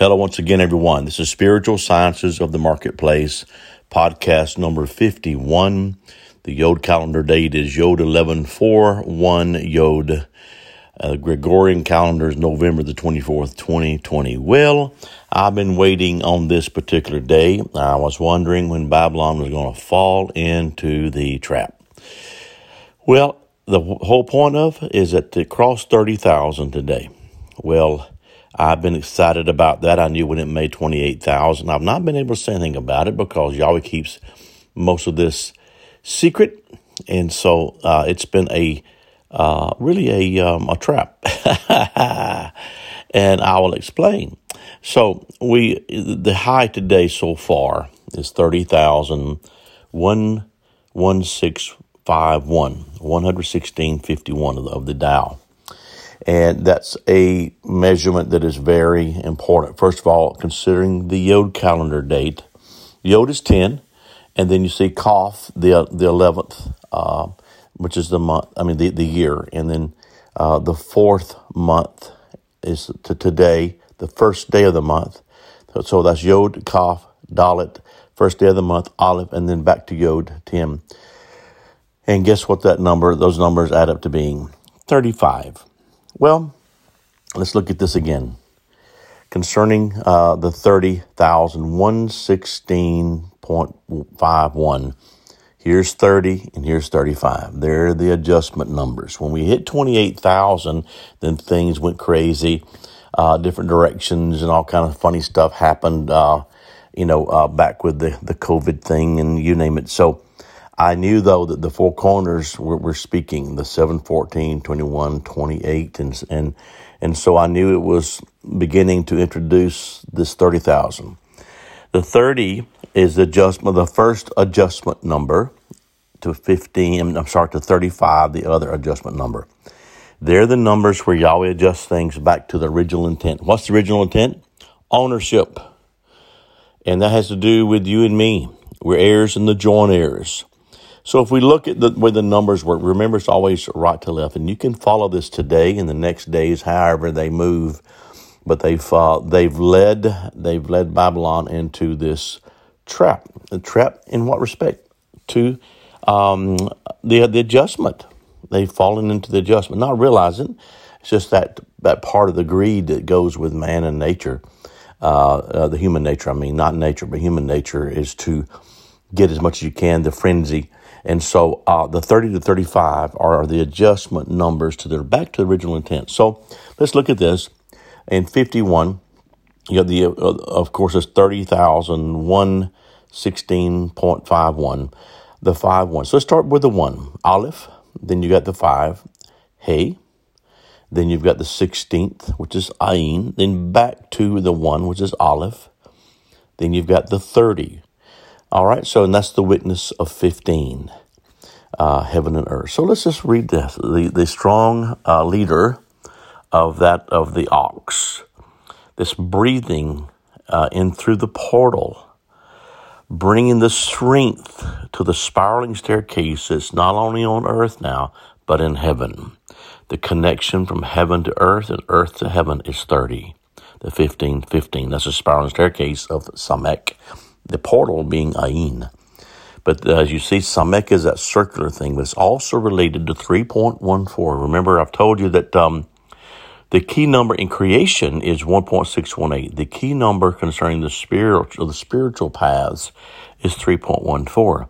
Hello, once again, everyone. This is Spiritual Sciences of the Marketplace, podcast number 51. The Yod calendar date is Yod 11 4 1 Yod. Uh, Gregorian calendar is November the 24th, 2020. Well, I've been waiting on this particular day. I was wondering when Babylon was going to fall into the trap. Well, the whole point of is that it crossed 30,000 today. Well, I've been excited about that. I knew when it made 28,000. I've not been able to say anything about it because Yahweh keeps most of this secret. And so uh, it's been a uh, really a, um, a trap. and I will explain. So we the high today so far is 30,000 11651 11651 of the, of the Dow. And that's a measurement that is very important. First of all, considering the Yod calendar date, Yod is 10, and then you see Kaf, the, the 11th, uh, which is the month, I mean, the, the year. And then uh, the fourth month is to today, the first day of the month. So that's Yod, Kaf, Dalet, first day of the month, Aleph, and then back to Yod, 10. And guess what that number, those numbers add up to being? 35. Well, let's look at this again. Concerning uh, the 30,116.51, here's 30 and here's 35. They're the adjustment numbers. When we hit 28,000, then things went crazy. Uh, different directions and all kind of funny stuff happened, uh, you know, uh, back with the, the COVID thing and you name it. So I knew though that the four corners were, were speaking the 7, 14, 21, 28, and, and, and so I knew it was beginning to introduce this 30,000. The 30 is the adjustment, the first adjustment number to 15, I'm sorry, to 35, the other adjustment number. They're the numbers where Yahweh adjusts things back to the original intent. What's the original intent? Ownership. And that has to do with you and me. We're heirs and the joint heirs. So if we look at the the numbers work, remember it's always right to left, and you can follow this today and the next days, however they move. But they've uh, they've led they've led Babylon into this trap. A trap in what respect? To um, the the adjustment. They've fallen into the adjustment, not realizing it's just that that part of the greed that goes with man and nature. Uh, uh, the human nature, I mean, not nature, but human nature is to get as much as you can, the frenzy and so uh, the 30 to 35 are the adjustment numbers to their back to the original intent. So let's look at this. In 51, you have the, uh, of course, it's 30,116.51, the 5 1. So let's start with the 1, Aleph. Then you got the 5, Hey. Then you've got the 16th, which is Ain. Then back to the 1, which is Aleph. Then you've got the 30, all right, so and that's the witness of 15, uh, heaven and earth. So let's just read this. The, the strong uh, leader of that of the ox, this breathing uh, in through the portal, bringing the strength to the spiraling staircases, not only on earth now, but in heaven. The connection from heaven to earth and earth to heaven is 30. The 15, 15, that's a spiraling staircase of Samek the portal being Ain. But uh, as you see, Samek is that circular thing, but it's also related to 3.14. Remember, I've told you that um, the key number in creation is 1.618. The key number concerning the spiritual, the spiritual paths is 3.14.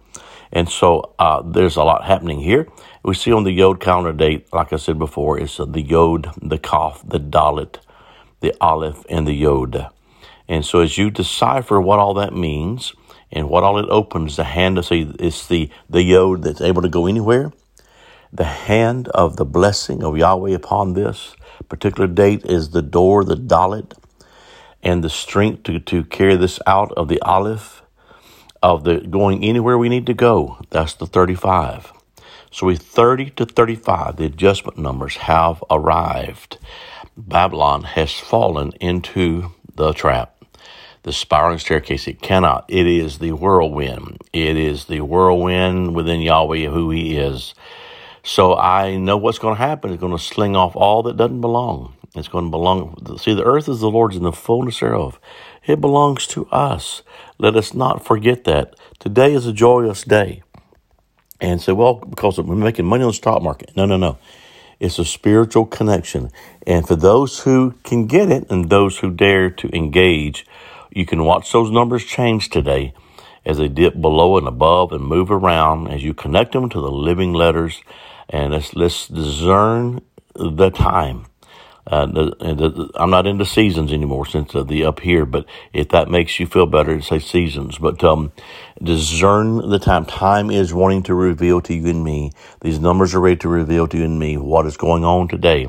And so uh, there's a lot happening here. We see on the Yod calendar date, like I said before, is the Yod, the Kaf, the Dalet, the Aleph, and the Yod. And so as you decipher what all that means and what all it opens, the hand to say it's the, the yod that's able to go anywhere. The hand of the blessing of Yahweh upon this particular date is the door, the dalet, and the strength to, to carry this out of the aleph, of the going anywhere we need to go. That's the 35. So we 30 to 35, the adjustment numbers have arrived. Babylon has fallen into the trap the spiraling staircase. It cannot. It is the whirlwind. It is the whirlwind within Yahweh, who He is. So I know what's going to happen. It's going to sling off all that doesn't belong. It's going to belong. See, the earth is the Lord's and the fullness thereof. It belongs to us. Let us not forget that. Today is a joyous day. And say, well, because we're making money on the stock market. No, no, no. It's a spiritual connection. And for those who can get it and those who dare to engage, you can watch those numbers change today as they dip below and above and move around as you connect them to the living letters. And let's, let's discern the time. Uh, the, the, I'm not into seasons anymore since the up here, but if that makes you feel better, to say seasons. But um, discern the time. Time is wanting to reveal to you and me. These numbers are ready to reveal to you and me what is going on today.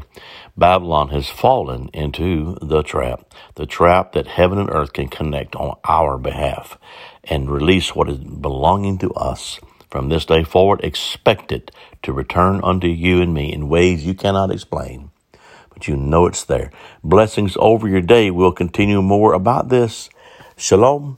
Babylon has fallen into the trap, the trap that heaven and earth can connect on our behalf and release what is belonging to us. From this day forward, expect it to return unto you and me in ways you cannot explain but you know it's there. Blessings over your day. We'll continue more about this. Shalom